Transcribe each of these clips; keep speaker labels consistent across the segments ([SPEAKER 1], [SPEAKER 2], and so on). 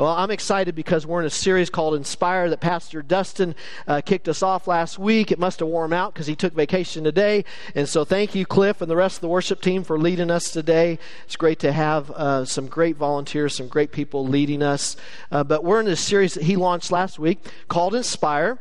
[SPEAKER 1] Well, I'm excited because we're in a series called Inspire that Pastor Dustin uh, kicked us off last week. It must have worn him out because he took vacation today. And so thank you, Cliff, and the rest of the worship team for leading us today. It's great to have uh, some great volunteers, some great people leading us. Uh, but we're in this series that he launched last week called Inspire.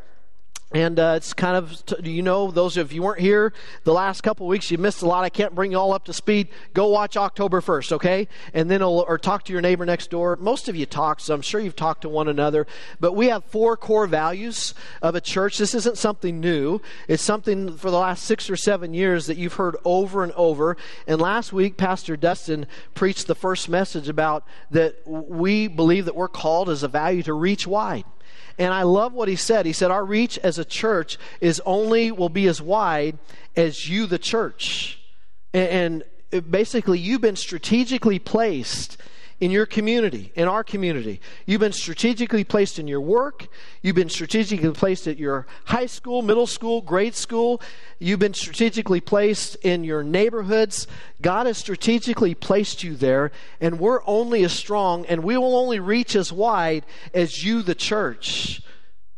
[SPEAKER 1] And uh, it's kind of, you know, those of you weren't here the last couple weeks, you missed a lot. I can't bring you all up to speed. Go watch October 1st, okay? And then, or talk to your neighbor next door. Most of you talk, so I'm sure you've talked to one another. But we have four core values of a church. This isn't something new. It's something for the last six or seven years that you've heard over and over. And last week, Pastor Dustin preached the first message about that we believe that we're called as a value to reach wide. And I love what he said. He said, Our reach as a church is only will be as wide as you, the church. And, and basically, you've been strategically placed in your community, in our community. You've been strategically placed in your work. You've been strategically placed at your high school, middle school, grade school. You've been strategically placed in your neighborhoods. God has strategically placed you there, and we're only as strong and we will only reach as wide as you, the church.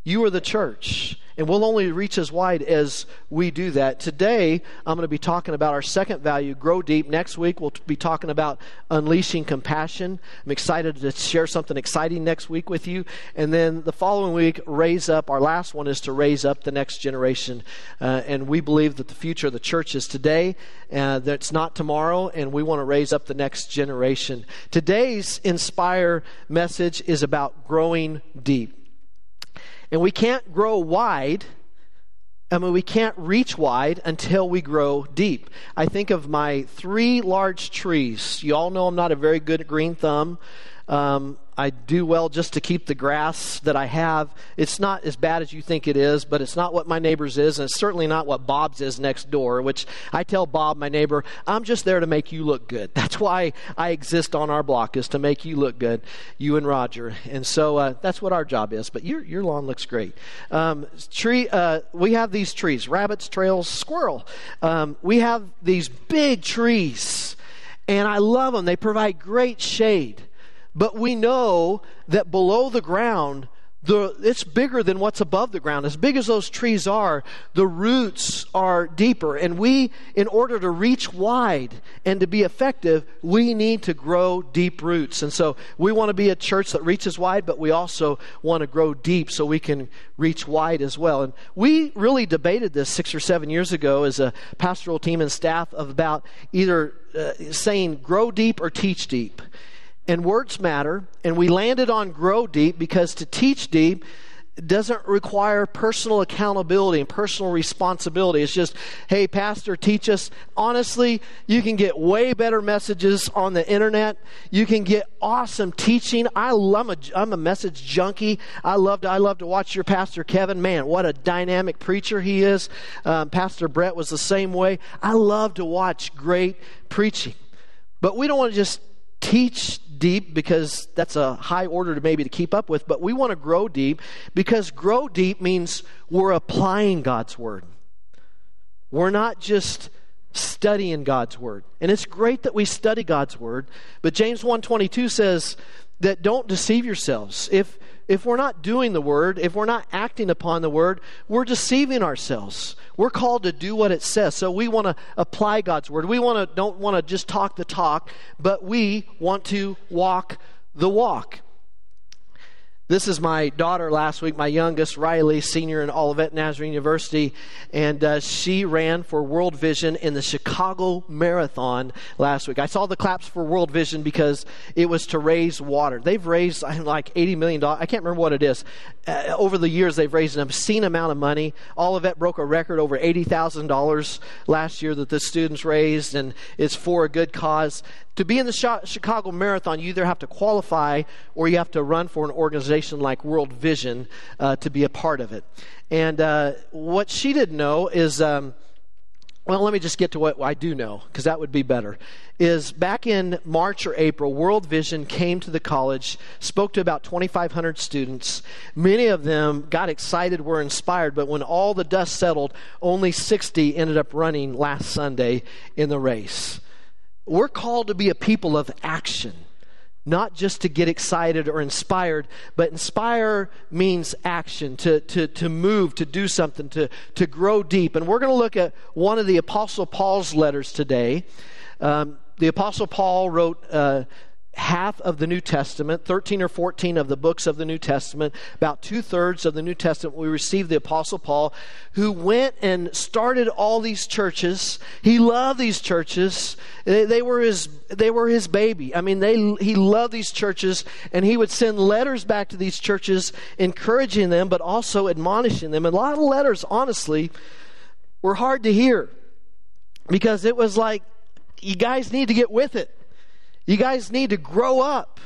[SPEAKER 1] You are the church. And we'll only reach as wide as we do that. Today, I'm going to be talking about our second value, grow deep. Next week, we'll be talking about unleashing compassion. I'm excited to share something exciting next week with you. And then the following week, raise up. Our last one is to raise up the next generation. Uh, and we believe that the future of the church is today, uh, that's not tomorrow, and we want to raise up the next generation. Today's Inspire message is about growing deep. And we can't grow wide. I mean, we can't reach wide until we grow deep. I think of my three large trees. You all know I'm not a very good green thumb. Um, I do well just to keep the grass that I have. It's not as bad as you think it is, but it's not what my neighbor's is, and it's certainly not what Bob's is next door, which I tell Bob, my neighbor, I'm just there to make you look good. That's why I exist on our block, is to make you look good, you and Roger. And so uh, that's what our job is, but your, your lawn looks great. Um, tree, uh, we have these trees rabbits, trails, squirrel. Um, we have these big trees, and I love them. They provide great shade. But we know that below the ground, the, it's bigger than what's above the ground. As big as those trees are, the roots are deeper. And we, in order to reach wide and to be effective, we need to grow deep roots. And so we want to be a church that reaches wide, but we also want to grow deep so we can reach wide as well. And we really debated this six or seven years ago as a pastoral team and staff of about either uh, saying grow deep or teach deep and words matter. And we landed on grow deep because to teach deep doesn't require personal accountability and personal responsibility. It's just, hey, Pastor, teach us. Honestly, you can get way better messages on the internet. You can get awesome teaching. I love a, I'm a message junkie. I love to, I love to watch your Pastor Kevin. Man, what a dynamic preacher he is. Um, Pastor Brett was the same way. I love to watch great preaching. But we don't want to just teach deep because that's a high order to maybe to keep up with, but we want to grow deep because grow deep means we're applying God's word. We're not just studying God's word. And it's great that we study God's word, but James 1:22 says that don't deceive yourselves. If if we're not doing the word, if we're not acting upon the word, we're deceiving ourselves. We're called to do what it says. So we want to apply God's word. We want to don't want to just talk the talk, but we want to walk the walk. This is my daughter last week, my youngest, Riley, senior in Olivet Nazarene University, and uh, she ran for World Vision in the Chicago Marathon last week. I saw the claps for World Vision because it was to raise water. They've raised like $80 million. I can't remember what it is. Uh, over the years, they've raised an obscene amount of money. Olivet broke a record over $80,000 last year that the students raised, and it's for a good cause to be in the Chicago Marathon, you either have to qualify or you have to run for an organization like World Vision uh, to be a part of it. And uh, what she didn't know is. Um, well, let me just get to what I do know, because that would be better. Is back in March or April, World Vision came to the college, spoke to about 2,500 students. Many of them got excited, were inspired, but when all the dust settled, only 60 ended up running last Sunday in the race. We're called to be a people of action. not just to get excited or inspired, but inspire means action, to, to, to move, to do something, to, to grow deep. And we're going to look at one of the Apostle Paul's letters today. Um, the Apostle Paul wrote uh, half of the New Testament, 13 or 14 of the books of the New Testament, about two thirds of the New Testament, we received the Apostle Paul, who went and started all these churches. He loved these churches. They, they, were his, they were his baby. I mean, they, he loved these churches, and he would send letters back to these churches, encouraging them, but also admonishing them. And a lot of letters, honestly, were hard to hear because it was like, you guys need to get with it. You guys need to grow up.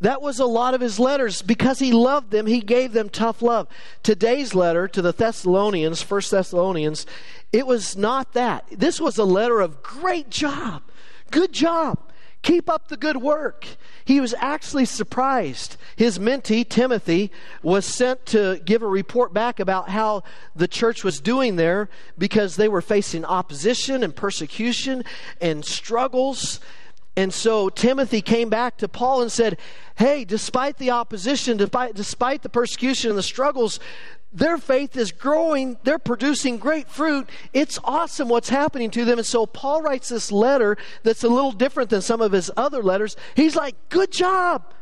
[SPEAKER 1] That was a lot of his letters. Because he loved them, he gave them tough love. Today's letter to the Thessalonians, First Thessalonians, it was not that. This was a letter of great job. Good job. Keep up the good work. He was actually surprised. His mentee, Timothy, was sent to give a report back about how the church was doing there because they were facing opposition and persecution and struggles. And so Timothy came back to Paul and said, Hey, despite the opposition, despite, despite the persecution and the struggles, their faith is growing. They're producing great fruit. It's awesome what's happening to them. And so Paul writes this letter that's a little different than some of his other letters. He's like, Good job.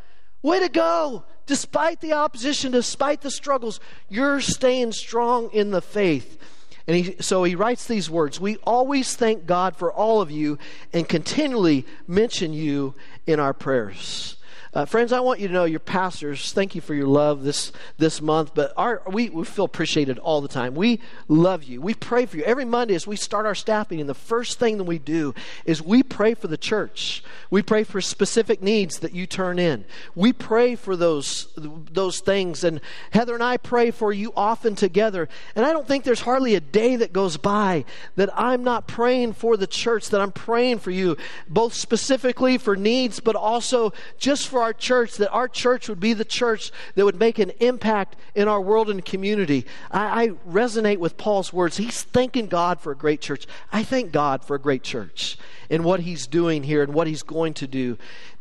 [SPEAKER 1] Way to go. Despite the opposition, despite the struggles, you're staying strong in the faith. And he, so he writes these words We always thank God for all of you and continually mention you in our prayers. Uh, friends, I want you to know your pastors, thank you for your love this, this month, but our, we, we feel appreciated all the time. We love you. We pray for you. Every Monday as we start our staff meeting, the first thing that we do is we pray for the church. We pray for specific needs that you turn in. We pray for those, those things. And Heather and I pray for you often together. And I don't think there's hardly a day that goes by that I'm not praying for the church, that I'm praying for you, both specifically for needs, but also just for our church, that our church would be the church that would make an impact in our world and community. I, I resonate with Paul's words. He's thanking God for a great church. I thank God for a great church and what he's doing here and what he's going to do.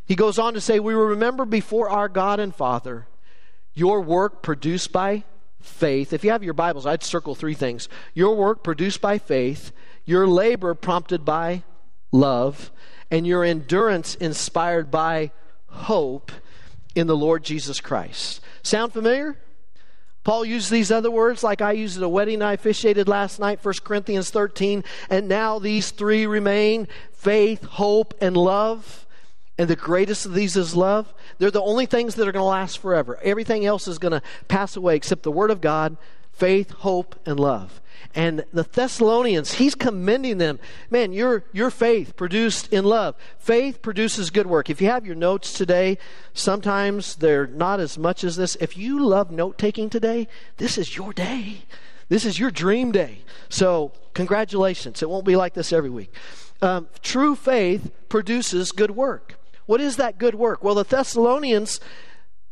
[SPEAKER 1] He goes on to say, We remember before our God and Father your work produced by faith. If you have your Bibles, I'd circle three things your work produced by faith, your labor prompted by love, and your endurance inspired by hope in the Lord Jesus Christ. Sound familiar? Paul used these other words like I used at a wedding I officiated last night, 1 Corinthians 13. And now these three remain faith, hope, and love. And the greatest of these is love. They're the only things that are going to last forever. Everything else is going to pass away except the Word of God, faith, hope, and love. And the Thessalonians, he's commending them. Man, your, your faith produced in love. Faith produces good work. If you have your notes today, sometimes they're not as much as this. If you love note taking today, this is your day. This is your dream day. So, congratulations. It won't be like this every week. Um, true faith produces good work. What is that good work? Well, the Thessalonians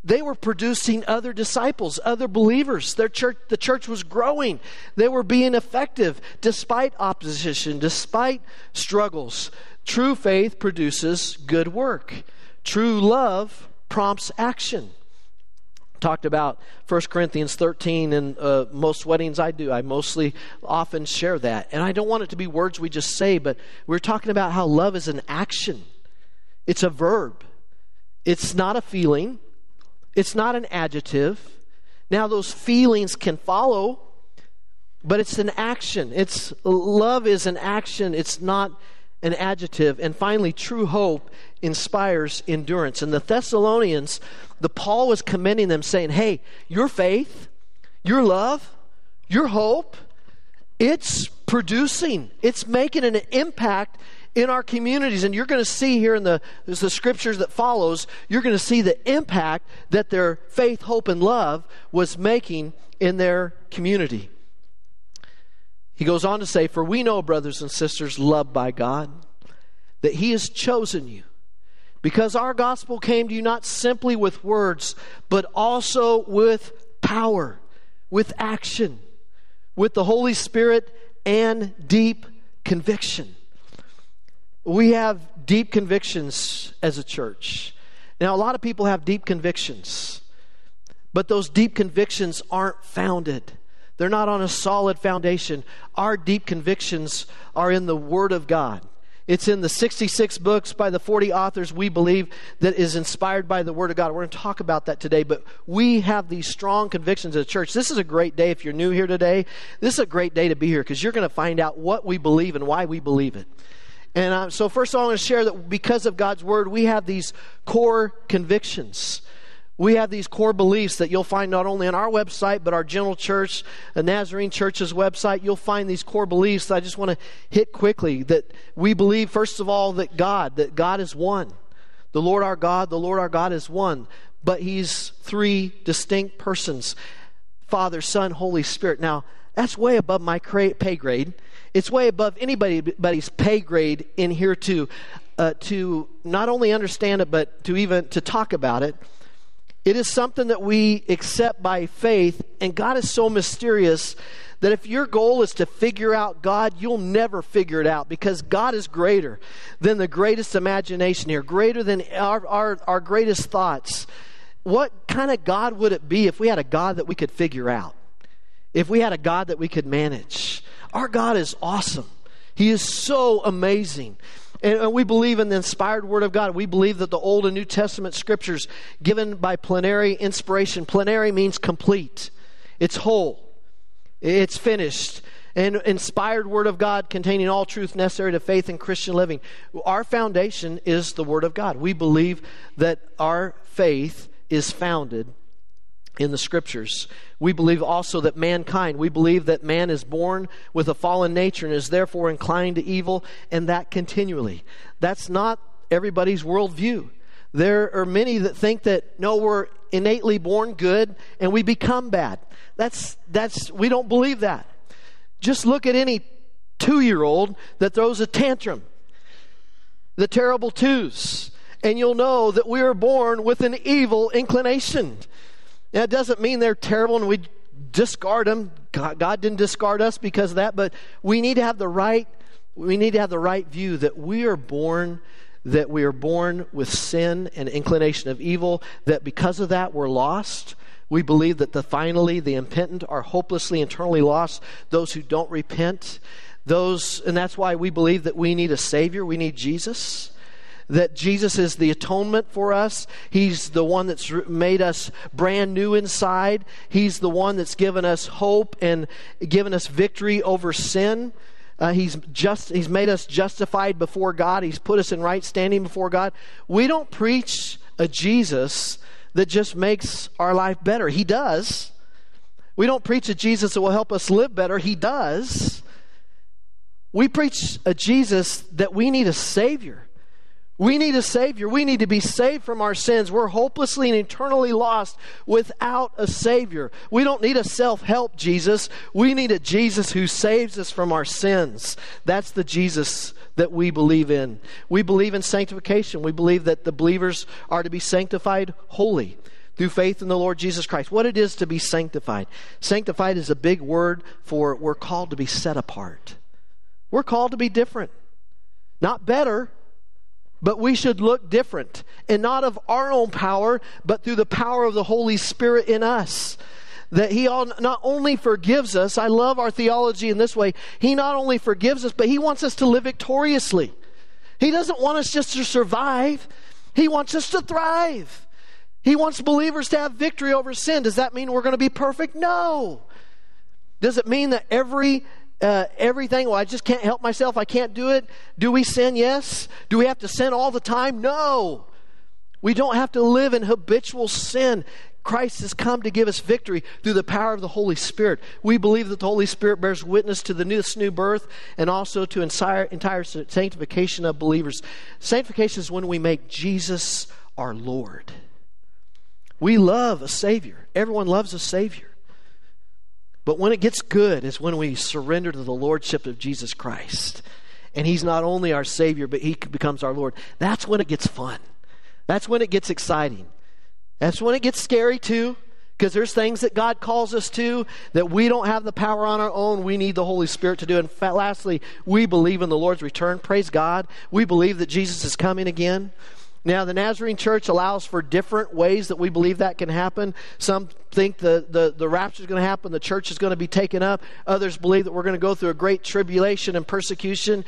[SPEAKER 1] they were producing other disciples, other believers. Their church, the church was growing. They were being effective despite opposition, despite struggles. True faith produces good work. True love prompts action. Talked about 1 Corinthians 13 and uh, most weddings I do. I mostly often share that. And I don't want it to be words we just say, but we're talking about how love is an action, it's a verb, it's not a feeling. It's not an adjective. Now, those feelings can follow, but it's an action. It's love is an action. It's not an adjective. And finally, true hope inspires endurance. And the Thessalonians, the Paul was commending them, saying, "Hey, your faith, your love, your hope, it's producing. It's making an impact in our communities. And you're going to see here in the, the scriptures that follows, you're going to see the impact that their faith, hope, and love was making in their community. He goes on to say, For we know, brothers and sisters, loved by God, that He has chosen you. Because our gospel came to you not simply with words, but also with power, with action, with the Holy Spirit, and deep conviction. We have deep convictions as a church. Now, a lot of people have deep convictions, but those deep convictions aren't founded. They're not on a solid foundation. Our deep convictions are in the Word of God. It's in the 66 books by the 40 authors we believe that is inspired by the Word of God. We're going to talk about that today, but we have these strong convictions as a church. This is a great day if you're new here today. This is a great day to be here because you're going to find out what we believe and why we believe it. And uh, so, first of all, I want to share that because of God's Word, we have these core convictions we have these core beliefs that you'll find not only on our website, but our general church, the Nazarene Church's website. You'll find these core beliefs I just want to hit quickly. That we believe, first of all, that God, that God is one. The Lord our God, the Lord our God is one, but He's three distinct persons Father, Son, Holy Spirit. Now, that's way above my pay grade. It's way above anybody's pay grade in here to, uh, to not only understand it, but to even to talk about it. It is something that we accept by faith, and God is so mysterious that if your goal is to figure out God, you'll never figure it out because God is greater than the greatest imagination here, greater than our, our, our greatest thoughts. What kind of God would it be if we had a God that we could figure out? If we had a God that we could manage? Our God is awesome. He is so amazing. And we believe in the inspired Word of God. We believe that the Old and New Testament scriptures given by plenary inspiration, plenary means complete, it's whole, it's finished. And inspired Word of God containing all truth necessary to faith and Christian living. Our foundation is the Word of God. We believe that our faith is founded in the scriptures. We believe also that mankind, we believe that man is born with a fallen nature and is therefore inclined to evil, and that continually. That's not everybody's worldview. There are many that think that no, we're innately born good and we become bad. That's that's we don't believe that. Just look at any two year old that throws a tantrum. The terrible twos. And you'll know that we are born with an evil inclination. That doesn't mean they're terrible and we discard them. God, God didn't discard us because of that, but we need to have the right we need to have the right view that we are born that we are born with sin and inclination of evil, that because of that we're lost. We believe that the finally the impenitent are hopelessly eternally lost, those who don't repent. Those and that's why we believe that we need a savior, we need Jesus that Jesus is the atonement for us. He's the one that's made us brand new inside. He's the one that's given us hope and given us victory over sin. Uh, he's just he's made us justified before God. He's put us in right standing before God. We don't preach a Jesus that just makes our life better. He does. We don't preach a Jesus that will help us live better. He does. We preach a Jesus that we need a Savior. We need a Savior. We need to be saved from our sins. We're hopelessly and eternally lost without a Savior. We don't need a self help Jesus. We need a Jesus who saves us from our sins. That's the Jesus that we believe in. We believe in sanctification. We believe that the believers are to be sanctified holy through faith in the Lord Jesus Christ. What it is to be sanctified. Sanctified is a big word for we're called to be set apart. We're called to be different. Not better, but we should look different and not of our own power, but through the power of the Holy Spirit in us. That He not only forgives us, I love our theology in this way, He not only forgives us, but He wants us to live victoriously. He doesn't want us just to survive, He wants us to thrive. He wants believers to have victory over sin. Does that mean we're going to be perfect? No. Does it mean that every uh, everything. Well, I just can't help myself. I can't do it. Do we sin? Yes. Do we have to sin all the time? No. We don't have to live in habitual sin. Christ has come to give us victory through the power of the Holy Spirit. We believe that the Holy Spirit bears witness to the new, this new birth and also to entire, entire sanctification of believers. Sanctification is when we make Jesus our Lord. We love a Savior. Everyone loves a Savior. But when it gets good is when we surrender to the Lordship of Jesus Christ. And He's not only our Savior, but He becomes our Lord. That's when it gets fun. That's when it gets exciting. That's when it gets scary too, because there's things that God calls us to that we don't have the power on our own. We need the Holy Spirit to do. And lastly, we believe in the Lord's return. Praise God. We believe that Jesus is coming again. Now, the Nazarene church allows for different ways that we believe that can happen. Some think the, the, the rapture is going to happen, the church is going to be taken up. Others believe that we're going to go through a great tribulation and persecution.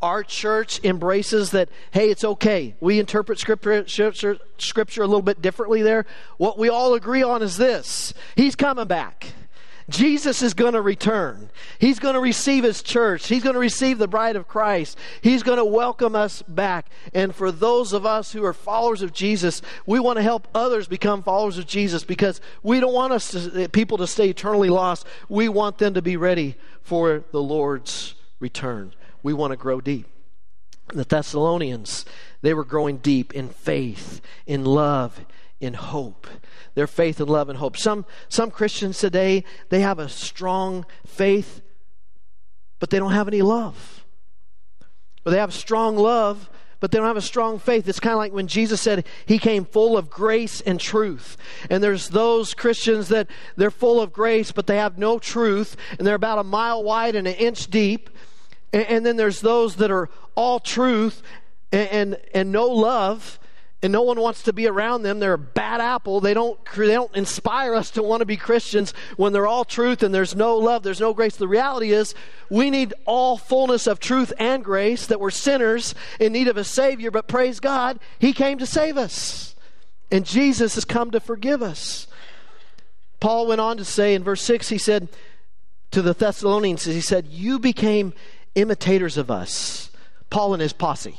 [SPEAKER 1] Our church embraces that, hey, it's okay. We interpret scripture, scripture, scripture a little bit differently there. What we all agree on is this He's coming back. Jesus is going to return. He's going to receive his church. He's going to receive the bride of Christ. He's going to welcome us back. And for those of us who are followers of Jesus, we want to help others become followers of Jesus because we don't want us to, people to stay eternally lost. We want them to be ready for the Lord's return. We want to grow deep. The Thessalonians, they were growing deep in faith, in love, in hope their faith and love and hope. Some, some Christians today, they have a strong faith, but they don't have any love. Or they have strong love, but they don't have a strong faith. It's kind of like when Jesus said he came full of grace and truth. And there's those Christians that they're full of grace, but they have no truth, and they're about a mile wide and an inch deep. And, and then there's those that are all truth and, and, and no love and no one wants to be around them. They're a bad apple. They don't, they don't inspire us to want to be Christians when they're all truth and there's no love, there's no grace. The reality is, we need all fullness of truth and grace, that we're sinners in need of a Savior, but praise God, He came to save us. And Jesus has come to forgive us. Paul went on to say in verse 6, he said to the Thessalonians, he said, You became imitators of us. Paul and his posse.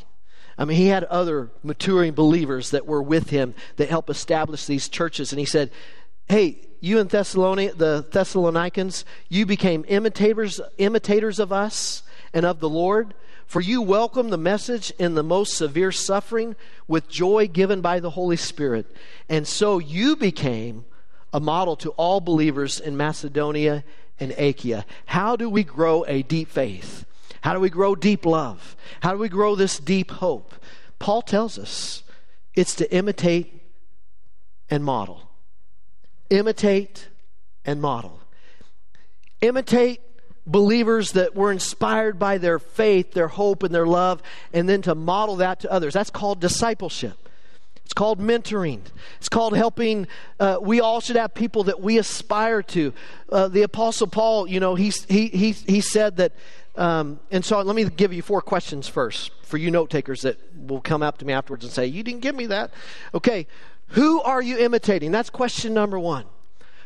[SPEAKER 1] I mean, he had other maturing believers that were with him that helped establish these churches. And he said, Hey, you and Thessalonians, the Thessalonians, you became imitators, imitators of us and of the Lord. For you welcomed the message in the most severe suffering with joy given by the Holy Spirit. And so you became a model to all believers in Macedonia and Achaia. How do we grow a deep faith? How do we grow deep love? How do we grow this deep hope? Paul tells us it's to imitate and model. Imitate and model. Imitate believers that were inspired by their faith, their hope, and their love, and then to model that to others. That's called discipleship. It's called mentoring. It's called helping. Uh, we all should have people that we aspire to. Uh, the Apostle Paul, you know, he, he, he, he said that um, and so let me give you four questions first for you note takers that will come up to me afterwards and say, You didn't give me that. Okay, who are you imitating? That's question number one.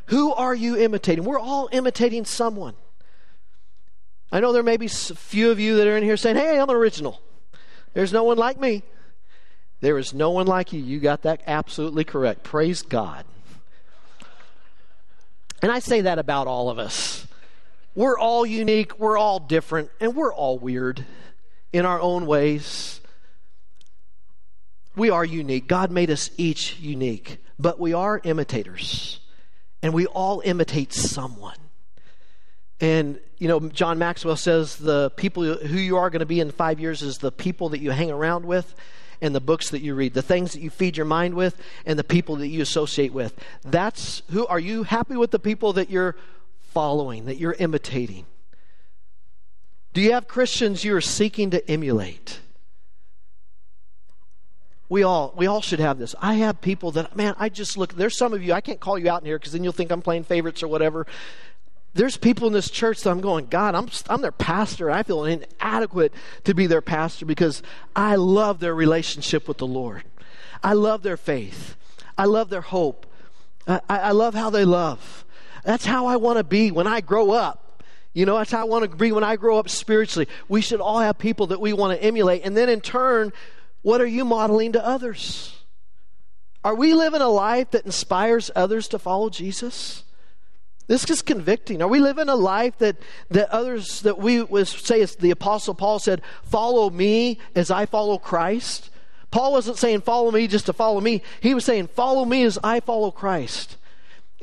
[SPEAKER 1] Who are you imitating? We're all imitating someone. I know there may be a few of you that are in here saying, Hey, I'm original. There's no one like me. There is no one like you. You got that absolutely correct. Praise God. And I say that about all of us. We're all unique, we're all different, and we're all weird in our own ways. We are unique. God made us each unique, but we are imitators, and we all imitate someone. And, you know, John Maxwell says the people who you are going to be in five years is the people that you hang around with and the books that you read, the things that you feed your mind with, and the people that you associate with. That's who are you happy with the people that you're following, that you're imitating? Do you have Christians you are seeking to emulate? We all, we all should have this. I have people that, man, I just look, there's some of you, I can't call you out in here because then you'll think I'm playing favorites or whatever. There's people in this church that I'm going, God, I'm, I'm their pastor. I feel inadequate to be their pastor because I love their relationship with the Lord. I love their faith. I love their hope. I, I love how they love. That's how I want to be when I grow up. You know, that's how I want to be when I grow up spiritually. We should all have people that we want to emulate. And then in turn, what are you modeling to others? Are we living a life that inspires others to follow Jesus? This is convicting. Are we living a life that, that others, that we say, as the Apostle Paul said, follow me as I follow Christ? Paul wasn't saying follow me just to follow me. He was saying follow me as I follow Christ.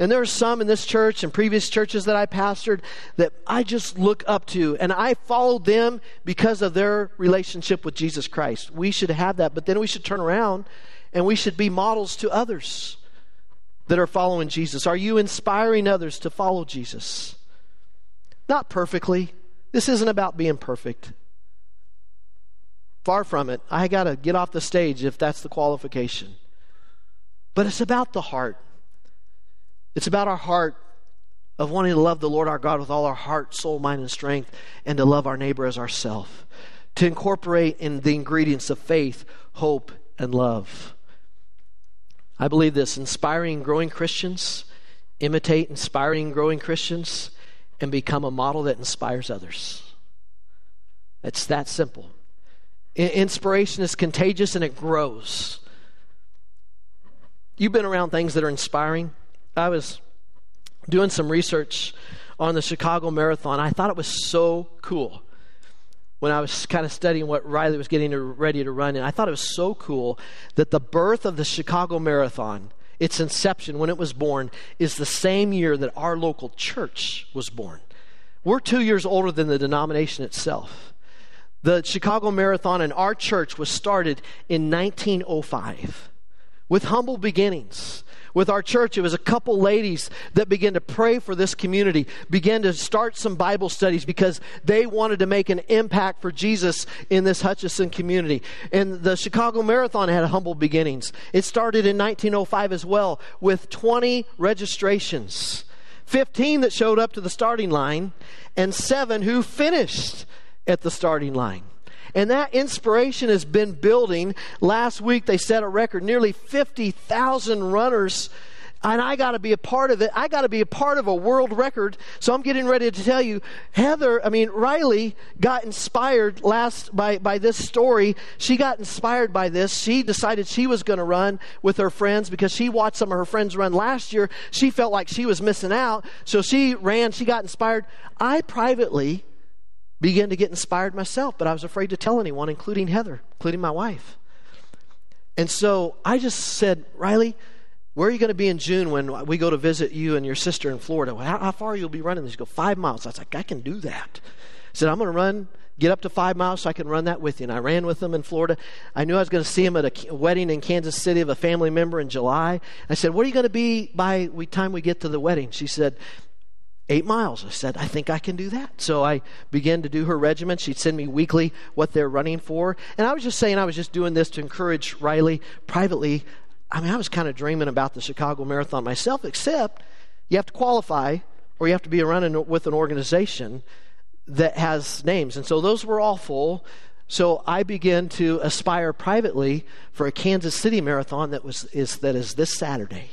[SPEAKER 1] And there are some in this church and previous churches that I pastored that I just look up to, and I follow them because of their relationship with Jesus Christ. We should have that, but then we should turn around and we should be models to others that are following Jesus. Are you inspiring others to follow Jesus? Not perfectly. This isn't about being perfect. Far from it. I got to get off the stage if that's the qualification. But it's about the heart. It's about our heart of wanting to love the Lord our God with all our heart, soul, mind, and strength, and to love our neighbor as ourself. To incorporate in the ingredients of faith, hope, and love. I believe this inspiring growing Christians imitate inspiring growing Christians and become a model that inspires others. It's that simple. Inspiration is contagious and it grows. You've been around things that are inspiring. I was doing some research on the Chicago Marathon. I thought it was so cool when I was kind of studying what Riley was getting ready to run. And I thought it was so cool that the birth of the Chicago Marathon, its inception, when it was born, is the same year that our local church was born. We're two years older than the denomination itself. The Chicago Marathon in our church was started in 1905 with humble beginnings. With our church, it was a couple ladies that began to pray for this community, began to start some Bible studies because they wanted to make an impact for Jesus in this Hutchinson community. And the Chicago Marathon had humble beginnings. It started in 1905 as well with 20 registrations, 15 that showed up to the starting line, and seven who finished at the starting line. And that inspiration has been building. Last week they set a record nearly 50,000 runners. And I got to be a part of it. I got to be a part of a world record. So I'm getting ready to tell you, Heather, I mean, Riley got inspired last by, by this story. She got inspired by this. She decided she was going to run with her friends because she watched some of her friends run last year. She felt like she was missing out. So she ran. She got inspired. I privately began to get inspired myself, but I was afraid to tell anyone, including Heather, including my wife. And so I just said, Riley, where are you going to be in June when we go to visit you and your sister in Florida? How, how far you'll be running this? You go five miles. I was like, I can do that. I said, I'm going to run, get up to five miles so I can run that with you. And I ran with them in Florida. I knew I was going to see him at a wedding in Kansas City of a family member in July. I said, What are you going to be by the time we get to the wedding? She said, eight miles. I said, I think I can do that. So I began to do her regimen. She'd send me weekly what they're running for. And I was just saying, I was just doing this to encourage Riley privately. I mean, I was kind of dreaming about the Chicago Marathon myself, except you have to qualify or you have to be running with an organization that has names. And so those were all full. So I began to aspire privately for a Kansas City marathon that was is that is this Saturday.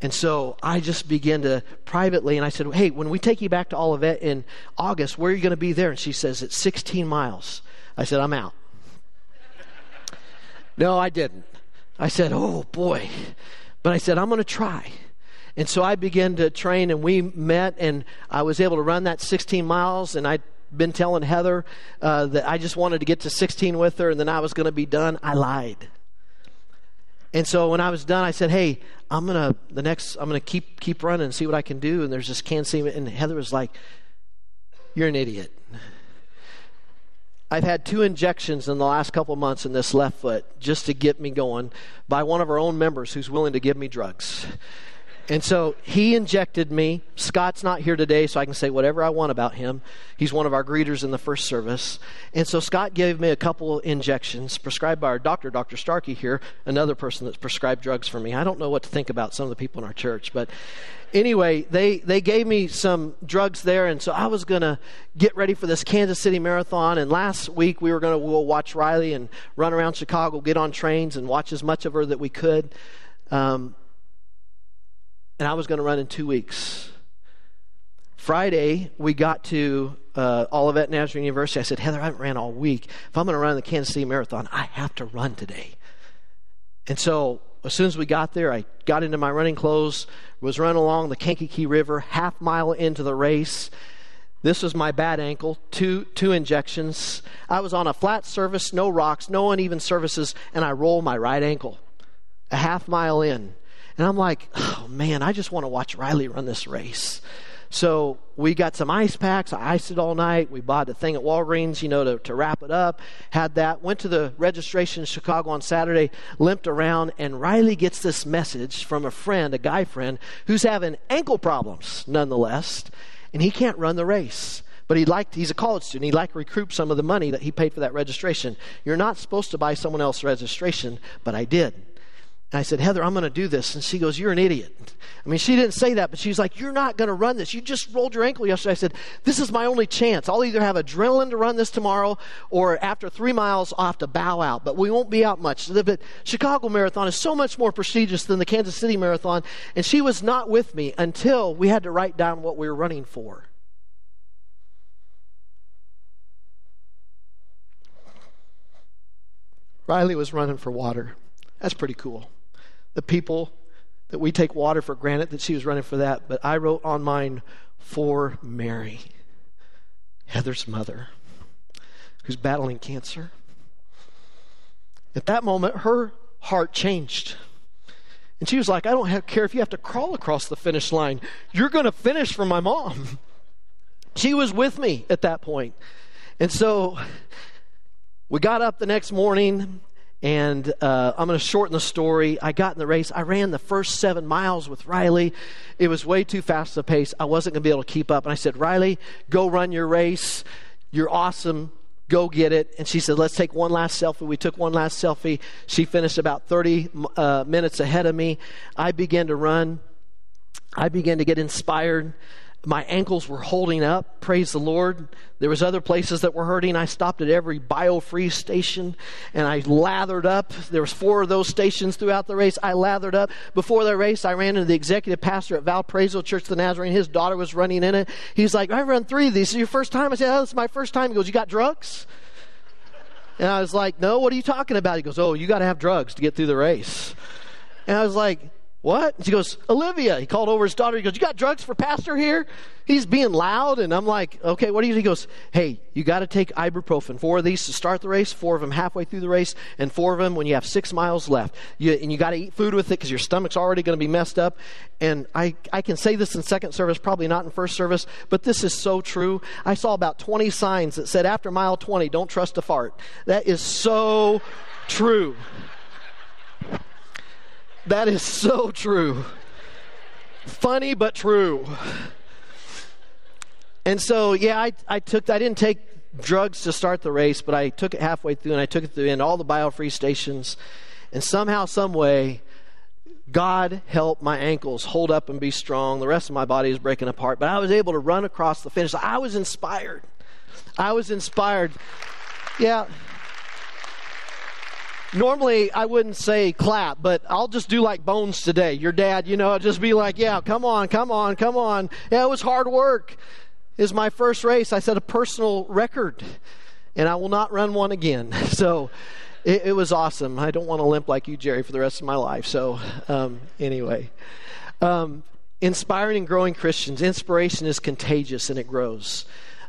[SPEAKER 1] And so I just began to privately, and I said, Hey, when we take you back to Olivet in August, where are you going to be there? And she says, It's 16 miles. I said, I'm out. no, I didn't. I said, Oh, boy. But I said, I'm going to try. And so I began to train, and we met, and I was able to run that 16 miles, and I'd been telling Heather uh, that I just wanted to get to 16 with her, and then I was going to be done. I lied. And so when I was done, I said, "Hey, I'm gonna the next. I'm gonna keep keep running and see what I can do." And there's this Kansas City, and Heather was like, "You're an idiot." I've had two injections in the last couple months in this left foot just to get me going by one of our own members who's willing to give me drugs. And so he injected me. Scott's not here today, so I can say whatever I want about him. He's one of our greeters in the first service. And so Scott gave me a couple injections prescribed by our doctor, Dr. Starkey here, another person that's prescribed drugs for me. I don't know what to think about some of the people in our church, but anyway, they, they gave me some drugs there, and so I was going to get ready for this Kansas City Marathon. And last week we were going to we'll watch Riley and run around Chicago, get on trains, and watch as much of her that we could. Um, and I was going to run in two weeks. Friday, we got to uh, Olivet Nazarene University. I said, Heather, I haven't ran all week. If I'm going to run the Kansas City Marathon, I have to run today. And so, as soon as we got there, I got into my running clothes, was running along the Kankakee River, half mile into the race. This was my bad ankle, two, two injections. I was on a flat surface, no rocks, no uneven surfaces, and I rolled my right ankle a half mile in. And I'm like, oh man, I just want to watch Riley run this race. So we got some ice packs. I iced it all night. We bought a thing at Walgreens, you know, to, to wrap it up. Had that. Went to the registration in Chicago on Saturday, limped around, and Riley gets this message from a friend, a guy friend, who's having ankle problems nonetheless, and he can't run the race. But he liked, he's a college student. He'd like to recoup some of the money that he paid for that registration. You're not supposed to buy someone else's registration, but I did. And I said, Heather, I'm going to do this. And she goes, You're an idiot. I mean, she didn't say that, but she's like, You're not going to run this. You just rolled your ankle yesterday. I said, This is my only chance. I'll either have adrenaline to run this tomorrow, or after three miles, I'll have to bow out. But we won't be out much. The Chicago Marathon is so much more prestigious than the Kansas City Marathon. And she was not with me until we had to write down what we were running for. Riley was running for water. That's pretty cool the people that we take water for granted that she was running for that, but I wrote on mine for Mary, Heather's mother, who's battling cancer. At that moment, her heart changed. And she was like, I don't have, care if you have to crawl across the finish line. You're going to finish for my mom. She was with me at that point. And so we got up the next morning and uh, I'm going to shorten the story. I got in the race. I ran the first seven miles with Riley. It was way too fast a pace. I wasn't going to be able to keep up. And I said, Riley, go run your race. You're awesome. Go get it. And she said, let's take one last selfie. We took one last selfie. She finished about 30 uh, minutes ahead of me. I began to run. I began to get inspired my ankles were holding up. Praise the lord. There was other places that were hurting. I stopped at every biofreeze station and i lathered up. There was four of those stations throughout the race. I lathered up. Before the race i ran into the executive pastor at valparaiso church of the nazarene. His daughter was running in it. He's like i run three of these. Is your first time? I said oh this is my first time. He goes you got drugs? And i was like no what are you talking about? He goes oh you got to have drugs to get through the race. And i was like what? And she goes, Olivia. He called over his daughter. He goes, You got drugs for Pastor here? He's being loud. And I'm like, Okay, what do you He goes, Hey, you got to take ibuprofen. Four of these to start the race, four of them halfway through the race, and four of them when you have six miles left. You, and you got to eat food with it because your stomach's already going to be messed up. And I, I can say this in second service, probably not in first service, but this is so true. I saw about 20 signs that said, After mile 20, don't trust a fart. That is so true. That is so true. Funny, but true. And so, yeah, I, I took, I didn't take drugs to start the race, but I took it halfway through and I took it through in all the biofreeze stations. And somehow, some way, God helped my ankles hold up and be strong. The rest of my body is breaking apart, but I was able to run across the finish. I was inspired. I was inspired. Yeah normally I wouldn't say clap, but I'll just do like Bones today. Your dad, you know, just be like, yeah, come on, come on, come on. Yeah, it was hard work. Is my first race. I set a personal record, and I will not run one again. So it, it was awesome. I don't want to limp like you, Jerry, for the rest of my life. So um, anyway. Um, inspiring and growing Christians. Inspiration is contagious and it grows.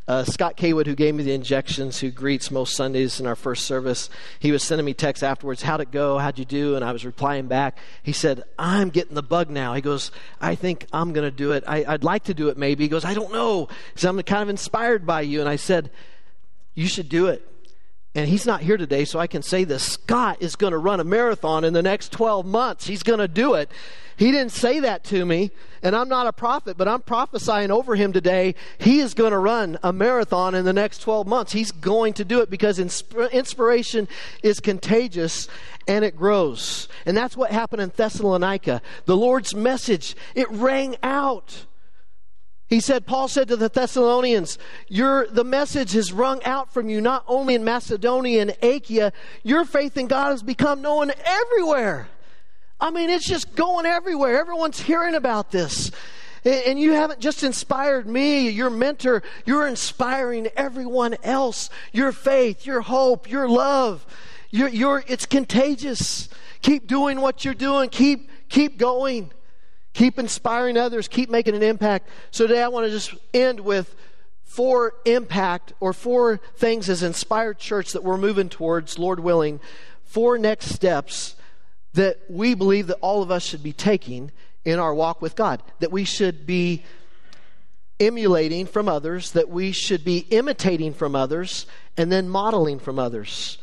[SPEAKER 1] Uh, Scott Kaywood, who gave me the injections, who greets most Sundays in our first service, he was sending me texts afterwards. How'd it go? How'd you do? And I was replying back. He said, I'm getting the bug now. He goes, I think I'm going to do it. I, would like to do it maybe. He goes, I don't know. He said, I'm kind of inspired by you. And I said, You should do it. And he's not here today, so I can say this. Scott is going to run a marathon in the next 12 months. He's going to do it. He didn't say that to me, and I'm not a prophet, but I'm prophesying over him today. He is going to run a marathon in the next 12 months. He's going to do it because inspiration is contagious and it grows. And that's what happened in Thessalonica. The Lord's message, it rang out. He said, Paul said to the Thessalonians, your, the message has rung out from you not only in Macedonia and Achaia, your faith in God has become known everywhere. I mean, it's just going everywhere. Everyone's hearing about this. And you haven't just inspired me, your mentor, you're inspiring everyone else. Your faith, your hope, your love. It's contagious. Keep doing what you're doing. Keep, keep going. Keep inspiring others. Keep making an impact. So today I want to just end with four impact or four things as inspired church that we're moving towards, Lord willing. Four next steps that we believe that all of us should be taking in our walk with God, that we should be emulating from others, that we should be imitating from others, and then modeling from others.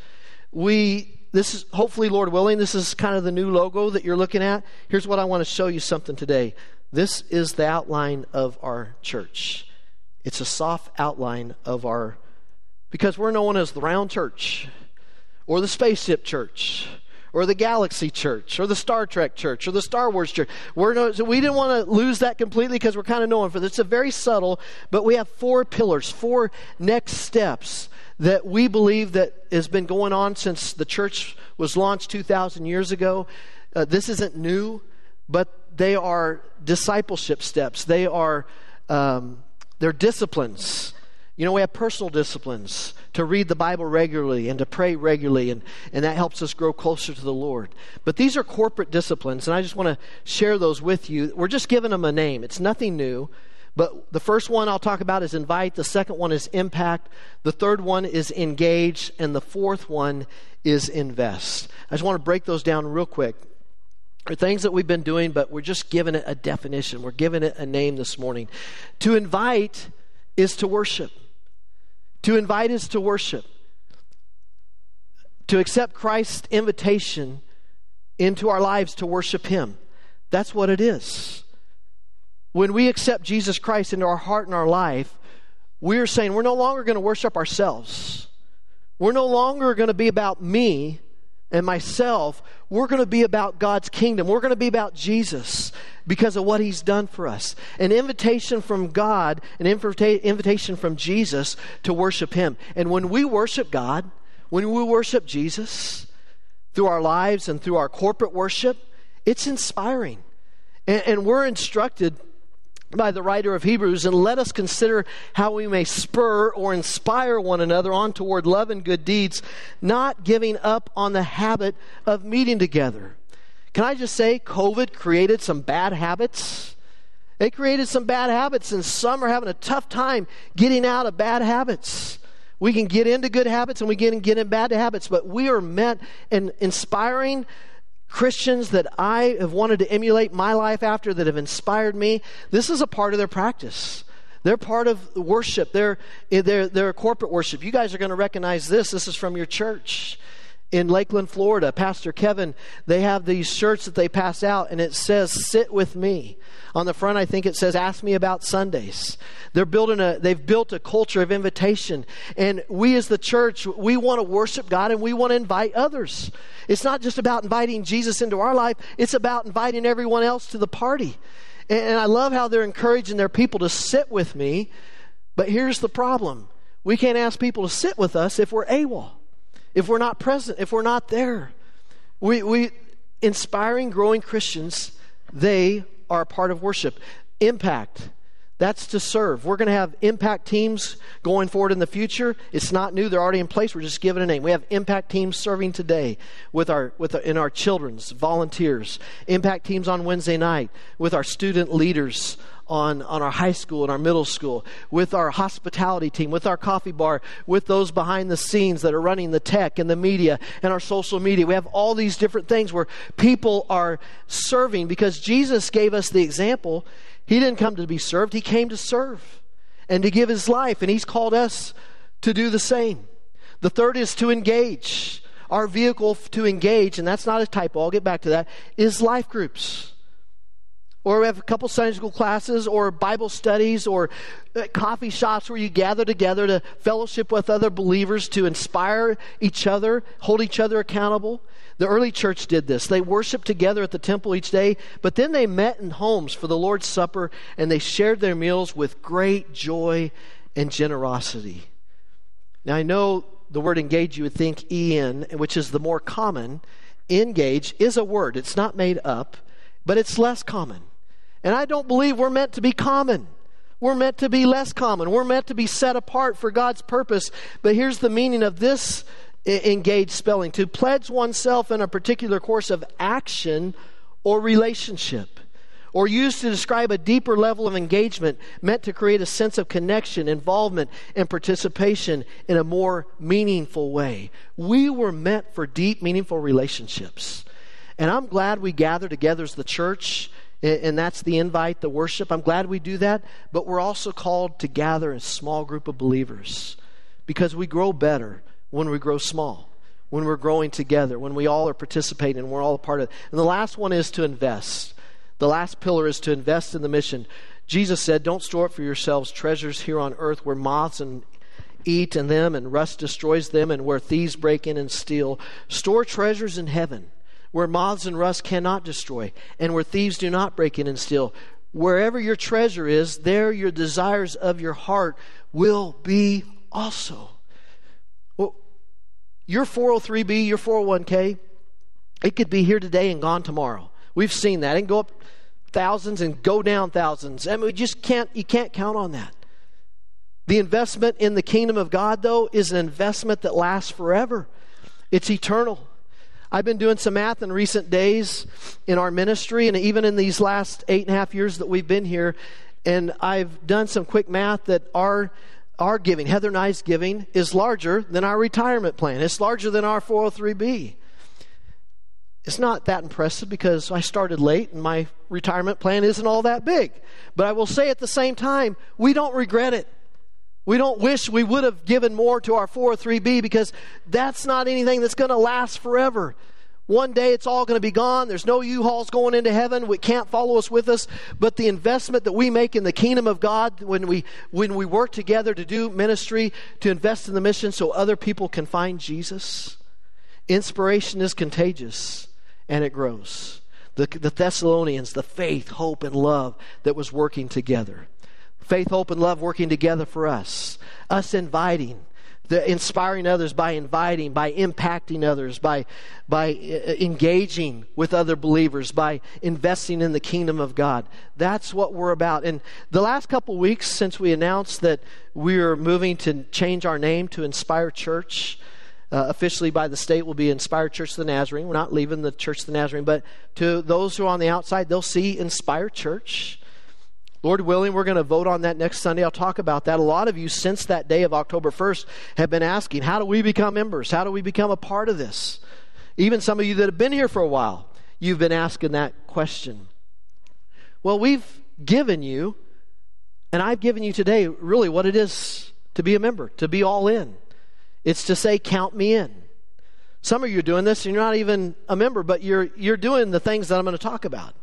[SPEAKER 1] We, this is hopefully, Lord willing, this is kind of the new logo that you're looking at. Here's what I want to show you something today. This is the outline of our church. It's a soft outline of our, because we're known as the round church or the spaceship church or the Galaxy Church, or the Star Trek Church, or the Star Wars Church. We're no, so we didn't want to lose that completely because we're kind of known for this. It's a very subtle, but we have four pillars, four next steps that we believe that has been going on since the church was launched 2,000 years ago. Uh, this isn't new, but they are discipleship steps. They are um, they're disciplines you know, we have personal disciplines to read the Bible regularly and to pray regularly, and, and that helps us grow closer to the Lord. But these are corporate disciplines, and I just want to share those with you. We're just giving them a name, it's nothing new. But the first one I'll talk about is invite, the second one is impact, the third one is engage, and the fourth one is invest. I just want to break those down real quick. They're things that we've been doing, but we're just giving it a definition. We're giving it a name this morning. To invite is to worship. To invite us to worship. To accept Christ's invitation into our lives to worship Him. That's what it is. When we accept Jesus Christ into our heart and our life, we are saying we're no longer going to worship ourselves. We're no longer going to be about me and myself. We're going to be about God's kingdom. We're going to be about Jesus because of what he's done for us. An invitation from God, an invita- invitation from Jesus to worship him. And when we worship God, when we worship Jesus through our lives and through our corporate worship, it's inspiring. And, and we're instructed by the writer of Hebrews, and let us consider how we may spur or inspire one another on toward love and good deeds, not giving up on the habit of meeting together. Can I just say, COVID created some bad habits? It created some bad habits, and some are having a tough time getting out of bad habits. We can get into good habits and we can get in bad habits, but we are meant in inspiring Christians that I have wanted to emulate my life after that have inspired me, this is a part of their practice. They're part of worship. They're, eh, they're, they're corporate worship. You guys are going to recognize this. This is from your church in Lakeland, Florida, Pastor Kevin, they have these shirts that they pass out and it says, Sit with me. On the front, I think it says, Ask me about Sundays. They're building a, they've built a culture of invitation. And we as the church, we want to worship God and we want to invite others. It's not just about inviting Jesus into our life, it's about inviting everyone else to the party. And, and I love how they're encouraging their people to sit with me. But here's the problem we can't ask people to sit with us if we're AWOL if we're not present, if we're not there. We, we inspiring, growing Christians, they are a part of worship. Impact. That's to serve. We're going to have impact teams going forward in the future. It's not new; they're already in place. We're just giving a name. We have impact teams serving today with our with in our children's volunteers. Impact teams on Wednesday night with our student leaders on, on our high school and our middle school, with our hospitality team, with our coffee bar, with those behind the scenes that are running the tech and the media and our social media. We have all these different things where people are serving because Jesus gave us the example. He didn't come to be served, He came to serve and to give His life, and He's called us to do the same. The third is to engage. Our vehicle to engage, and that's not a typo, I'll get back to that, is life groups or we have a couple Sunday school classes, or Bible studies, or uh, coffee shops where you gather together to fellowship with other believers to inspire each other, hold each other accountable. The early church did this. They worshiped together at the temple each day, but then they met in homes for the Lord's Supper and they shared their meals with great joy and generosity. Now, I know the word engage, you would think en, which is the more common. Engage is a word, it's not made up, but it's less common. And I don't believe we're meant to be common. We're meant to be less common. We're meant to be set apart for God's purpose. But here's the meaning of this engaged spelling to pledge oneself in a particular course of action or relationship, or used to describe a deeper level of engagement meant to create a sense of connection, involvement, and participation in a more meaningful way. We were meant for deep, meaningful relationships. And I'm glad we gather together as the church and that's the invite, the worship. I'm glad we do that, but we're also called to gather a small group of believers because we grow better when we grow small, when we're growing together, when we all are participating and we're all a part of it. And the last one is to invest. The last pillar is to invest in the mission. Jesus said, Don't store up for yourselves treasures here on earth where moths and eat in them and rust destroys them and where thieves break in and steal. Store treasures in heaven where moths and rust cannot destroy and where thieves do not break in and steal. Wherever your treasure is, there your desires of your heart will be also. Well, your 403b, your 401k, it could be here today and gone tomorrow. We've seen that. It can go up thousands and go down thousands. I mean, we just can't, you can't count on that. The investment in the kingdom of God, though, is an investment that lasts forever. It's eternal. I've been doing some math in recent days in our ministry, and even in these last eight and a half years that we've been here, and I've done some quick math that our our giving, Heather and I's giving, is larger than our retirement plan. It's larger than our 403b. It's not that impressive because I started late and my retirement plan isn't all that big. But I will say at the same time, we don't regret it. We don't wish we would have given more to our 403b because that's not anything that's going to last forever. One day it's all going to be gone. There's no U-Hauls going into heaven. We can't follow us with us. But the investment that we make in the kingdom of God when we when we work together to do ministry, to invest in the mission so other people can find Jesus, inspiration is contagious and it grows. The, the Thessalonians, the faith, hope, and love that was working together. Faith, hope, and love working together for us. Us inviting, the inspiring others by inviting, by impacting others, by, by uh, engaging with other believers, by investing in the kingdom of God. That's what we're about. And the last couple weeks since we announced that we're moving to change our name to Inspire Church, uh, officially by the state will be Inspired Church of the Nazarene. We're not leaving the Church of the Nazarene, but to those who are on the outside, they'll see Inspired Church. Lord willing, we're going to vote on that next Sunday. I'll talk about that. A lot of you, since that day of October 1st, have been asking, how do we become members? How do we become a part of this? Even some of you that have been here for a while, you've been asking that question. Well, we've given you, and I've given you today, really what it is to be a member, to be all in. It's to say, Count me in. Some of you are doing this and you're not even a member, but you're, you're doing the things that I'm going to talk about.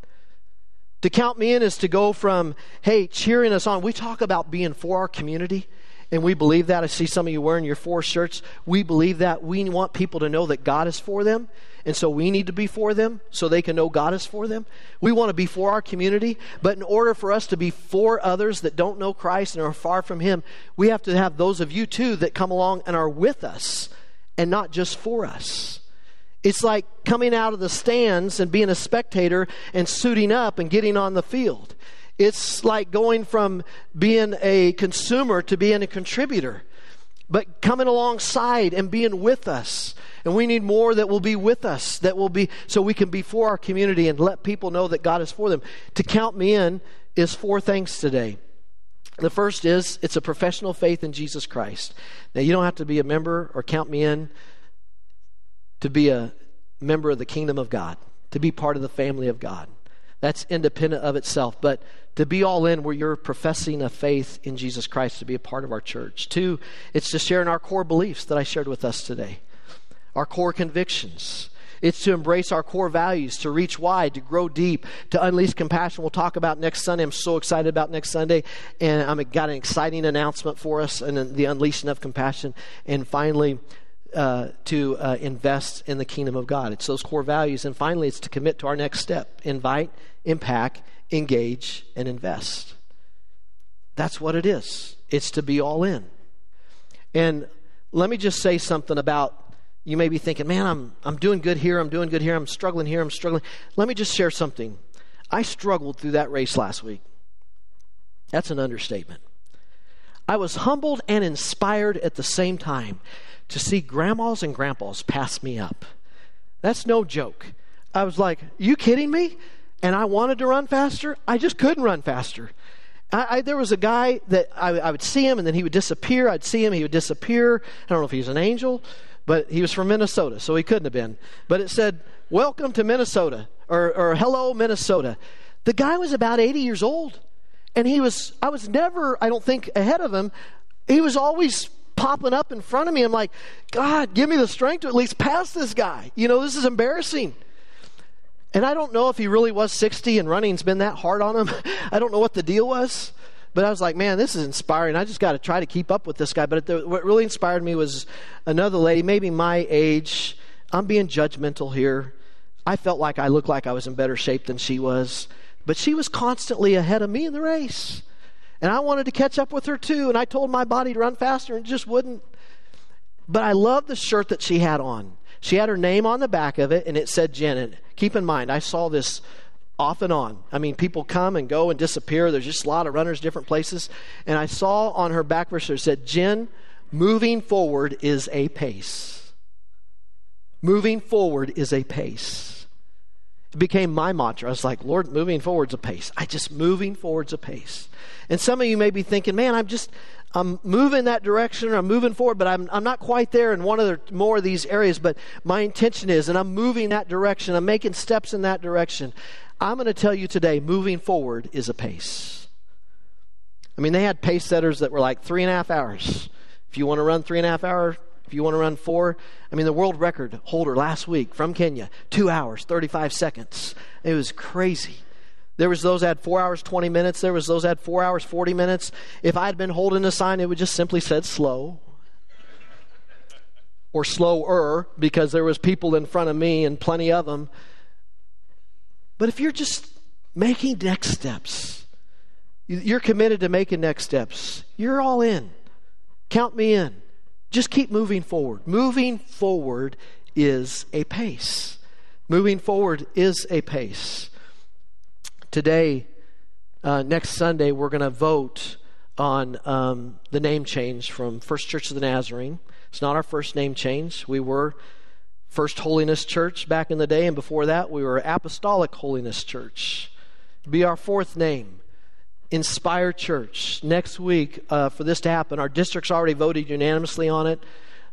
[SPEAKER 1] To count me in is to go from, hey, cheering us on. We talk about being for our community, and we believe that. I see some of you wearing your four shirts. We believe that. We want people to know that God is for them. And so we need to be for them so they can know God is for them. We want to be for our community, but in order for us to be for others that don't know Christ and are far from Him, we have to have those of you too that come along and are with us and not just for us. It's like coming out of the stands and being a spectator and suiting up and getting on the field. It's like going from being a consumer to being a contributor, but coming alongside and being with us and we need more that will be with us, that will be so we can be for our community and let people know that God is for them. To count me in is four things today. The first is it's a professional faith in Jesus Christ. Now, you don't have to be a member or count me in to be a member of the kingdom of God, to be part of the family of God. That's independent of itself. But to be all in where you're professing a faith in Jesus Christ to be a part of our church. Two, it's to share in our core beliefs that I shared with us today our core convictions. It's to embrace our core values, to reach wide, to grow deep, to unleash compassion. We'll talk about next Sunday. I'm so excited about next Sunday. And I've got an exciting announcement for us and the unleashing of compassion. And finally, uh, to uh, invest in the kingdom of God. It's those core values. And finally, it's to commit to our next step invite, impact, engage, and invest. That's what it is. It's to be all in. And let me just say something about you may be thinking, man, I'm, I'm doing good here, I'm doing good here, I'm struggling here, I'm struggling. Let me just share something. I struggled through that race last week. That's an understatement. I was humbled and inspired at the same time to see grandmas and grandpas pass me up. That's no joke. I was like, you kidding me? And I wanted to run faster. I just couldn't run faster. I, I, there was a guy that I, I would see him and then he would disappear. I'd see him, he would disappear. I don't know if he was an angel but he was from Minnesota, so he couldn't have been. But it said, Welcome to Minnesota, or, or Hello, Minnesota. The guy was about 80 years old, and he was, I was never, I don't think, ahead of him. He was always popping up in front of me. I'm like, God, give me the strength to at least pass this guy. You know, this is embarrassing. And I don't know if he really was 60 and running's been that hard on him. I don't know what the deal was. But I was like, man, this is inspiring. I just got to try to keep up with this guy. But the, what really inspired me was another lady, maybe my age. I'm being judgmental here. I felt like I looked like I was in better shape than she was. But she was constantly ahead of me in the race. And I wanted to catch up with her too. And I told my body to run faster and it just wouldn't. But I loved the shirt that she had on. She had her name on the back of it and it said Jen. And keep in mind, I saw this off and on. I mean, people come and go and disappear. There's just a lot of runners, different places. And I saw on her back verse said, Jen, moving forward is a pace. Moving forward is a pace. Became my mantra. I was like, Lord, moving forward's a pace. I just moving forward's a pace. And some of you may be thinking, man, I'm just, I'm moving that direction or I'm moving forward, but I'm, I'm not quite there in one of the more of these areas. But my intention is, and I'm moving that direction. I'm making steps in that direction. I'm going to tell you today, moving forward is a pace. I mean, they had pace setters that were like three and a half hours. If you want to run three and a half hour, if you want to run four, I mean, the world record holder last week from Kenya, two hours, 35 seconds. It was crazy. There was those that had four hours, 20 minutes. There was those that had four hours, 40 minutes. If I had been holding a sign, it would just simply said slow or slower because there was people in front of me and plenty of them. But if you're just making next steps, you're committed to making next steps, you're all in. Count me in. Just keep moving forward. Moving forward is a pace. Moving forward is a pace. Today, uh, next Sunday, we're going to vote on um, the name change from First Church of the Nazarene. It's not our first name change. We were First Holiness Church back in the day, and before that, we were Apostolic Holiness Church. Be our fourth name. Inspire Church. Next week, uh, for this to happen, our district's already voted unanimously on it.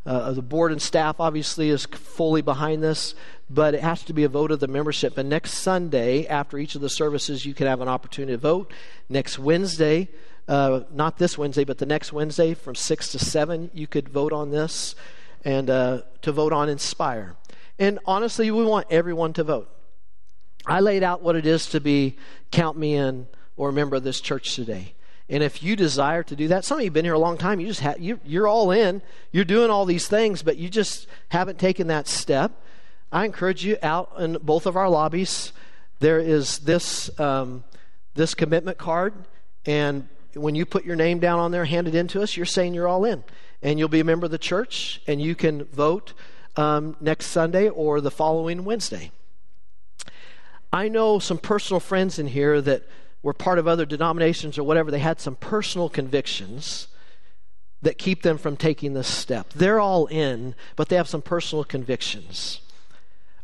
[SPEAKER 1] Uh, the board and staff obviously is fully behind this, but it has to be a vote of the membership. And next Sunday, after each of the services, you can have an opportunity to vote. Next Wednesday, uh, not this Wednesday, but the next Wednesday from 6 to 7, you could vote on this and uh, to vote on Inspire. And honestly, we want everyone to vote. I laid out what it is to be count me in or a member of this church today. And if you desire to do that, some of you have been here a long time. You just have, you, you're all in. You're doing all these things, but you just haven't taken that step. I encourage you out in both of our lobbies. There is this um, this commitment card, and when you put your name down on there, hand it in to us. You're saying you're all in and you'll be a member of the church, and you can vote um, next Sunday or the following Wednesday. I know some personal friends in here that were part of other denominations or whatever, they had some personal convictions that keep them from taking this step. They're all in, but they have some personal convictions.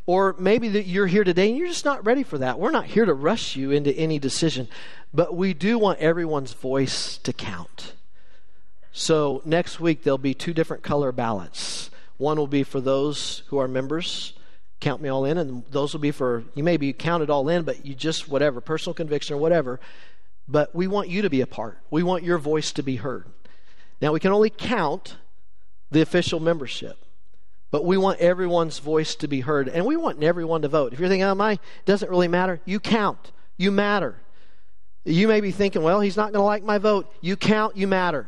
[SPEAKER 1] Or maybe that you're here today and you're just not ready for that. We're not here to rush you into any decision, but we do want everyone's voice to count. So next week, there'll be two different color ballots. One will be for those who are members, count me all in, and those will be for, you may be counted all in, but you just, whatever, personal conviction or whatever. But we want you to be a part. We want your voice to be heard. Now, we can only count the official membership, but we want everyone's voice to be heard, and we want everyone to vote. If you're thinking, oh, my, doesn't really matter, you count. You matter. You may be thinking, well, he's not going to like my vote. You count, you matter.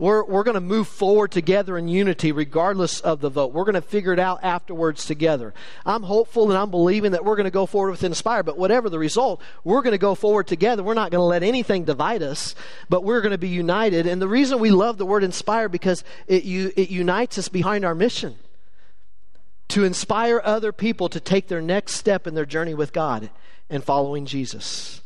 [SPEAKER 1] We're, we're going to move forward together in unity regardless of the vote. We're going to figure it out afterwards together. I'm hopeful and I'm believing that we're going to go forward with Inspire, but whatever the result, we're going to go forward together. We're not going to let anything divide us, but we're going to be united. And the reason we love the word Inspire because it, it unites us behind our mission to inspire other people to take their next step in their journey with God and following Jesus.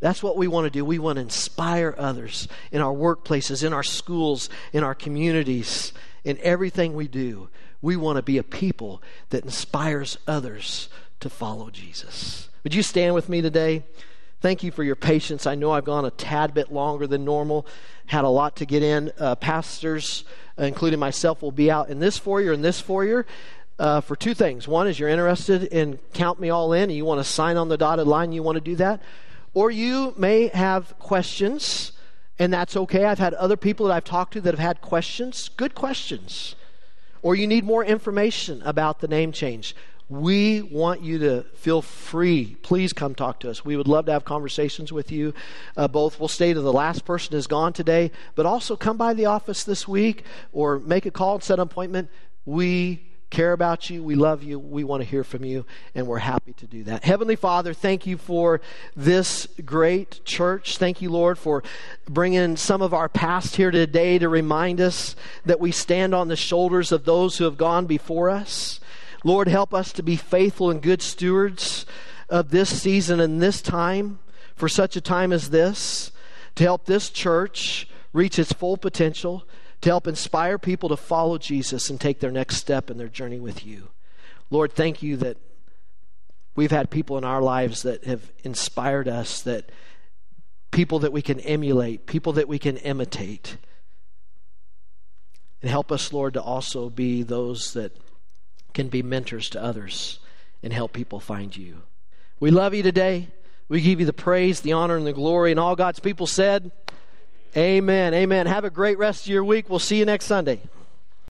[SPEAKER 1] That's what we want to do. We want to inspire others in our workplaces, in our schools, in our communities, in everything we do. We want to be a people that inspires others to follow Jesus. Would you stand with me today? Thank you for your patience. I know I've gone a tad bit longer than normal, had a lot to get in. Uh, pastors, including myself, will be out in this foyer and this foyer. Uh, for two things. One is you're interested in Count Me All In and you want to sign on the dotted line, you want to do that. Or you may have questions, and that's okay. I've had other people that I've talked to that have had questions, good questions. Or you need more information about the name change. we want you to feel free. Please come talk to us. We would love to have conversations with you. Uh, both will stay to the last person is gone today, but also come by the office this week or make a call and set an appointment. We care about you. We love you. We want to hear from you, and we're happy to do that. Heavenly Father, thank you for this great church. Thank you, Lord, for bringing some of our past here today to remind us that we stand on the shoulders of those who have gone before us. Lord, help us to be faithful and good stewards of this season and this time for such a time as this to help this church reach its full potential, to help inspire people to follow Jesus and take their next step in their journey with you. Lord, thank you that we've had people in our lives that have inspired us, that people that we can emulate, people that we can imitate. And help us, Lord, to also be those that can be mentors to others and help people find you. We love you today. We give you the praise, the honor, and the glory. And all God's people said, Amen. Amen. Have a great rest of your week. We'll see you next Sunday.